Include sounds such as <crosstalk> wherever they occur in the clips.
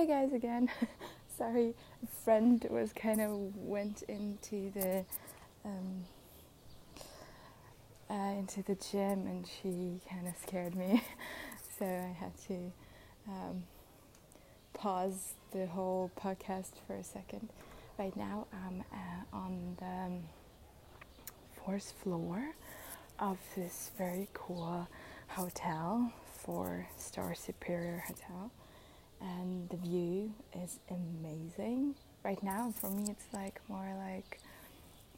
Hi guys again. <laughs> Sorry, a friend was kind of went into the um, uh, into the gym and she kind of scared me, <laughs> so I had to um, pause the whole podcast for a second. Right now, I'm uh, on the um, fourth floor of this very cool hotel, four star Superior Hotel and the view is amazing. Right now, for me, it's like more like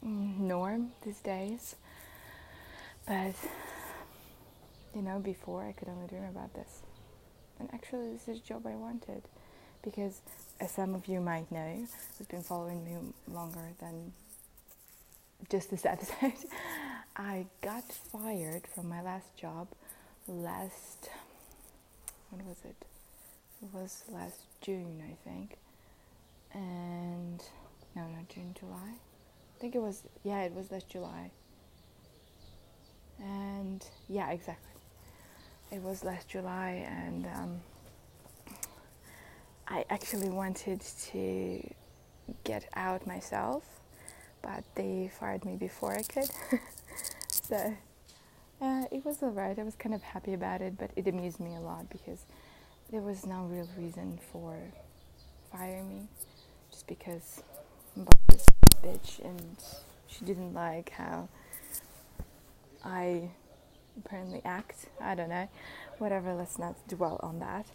mm, norm these days. But you know, before I could only dream about this. And actually, this is a job I wanted because, as some of you might know, who's been following me longer than just this <laughs> episode, I got fired from my last job last. When was it? It was last June, I think. And no, not June, July. I think it was, yeah, it was last July. And yeah, exactly. It was last July, and um, I actually wanted to get out myself, but they fired me before I could. <laughs> so uh, it was alright. I was kind of happy about it, but it amused me a lot because there was no real reason for firing me, just because boss is a bitch and she didn't like how I apparently act. I don't know. Whatever, let's not dwell on that.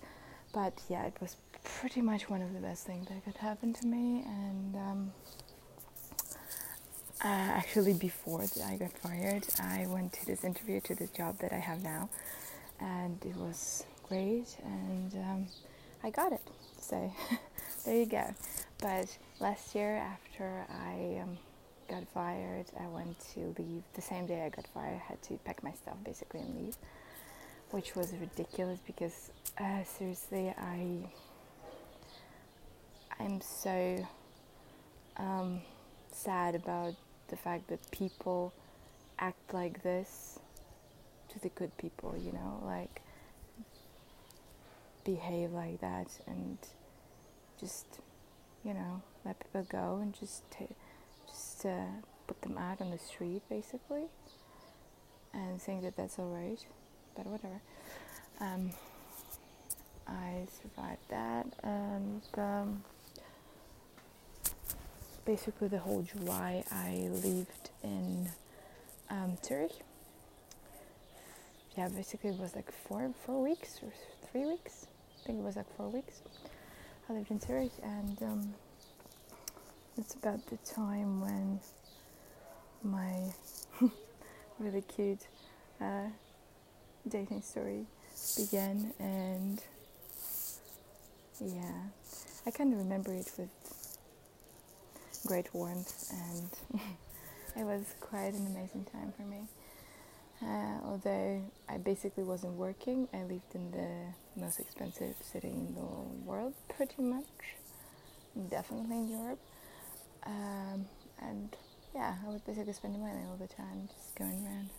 But yeah, it was pretty much one of the best things that could happen to me. And um, uh, actually, before I got fired, I went to this interview to the job that I have now, and it was great, and um, I got it. So <laughs> there you go. But last year, after I um, got fired, I went to leave. The same day I got fired, I had to pack my stuff basically and leave, which was ridiculous because uh, seriously, I I'm so um, sad about the fact that people act like this to the good people. You know, like behave like that and just you know let people go and just just uh, put them out on the street basically and think that that's all right but whatever. Um, I survived that and um, basically the whole July I lived in um, Zurich. Yeah basically it was like four four weeks or three weeks think it was like four weeks. I lived in Zurich, and um, it's about the time when my <laughs> really cute uh, dating story began, and yeah, I kind of remember it with great warmth, and <laughs> it was quite an amazing time for me. Uh, although I basically wasn't working, I lived in the most expensive city in the world, pretty much. Definitely in Europe. Um, and yeah, I was basically spending money all the time, just going around.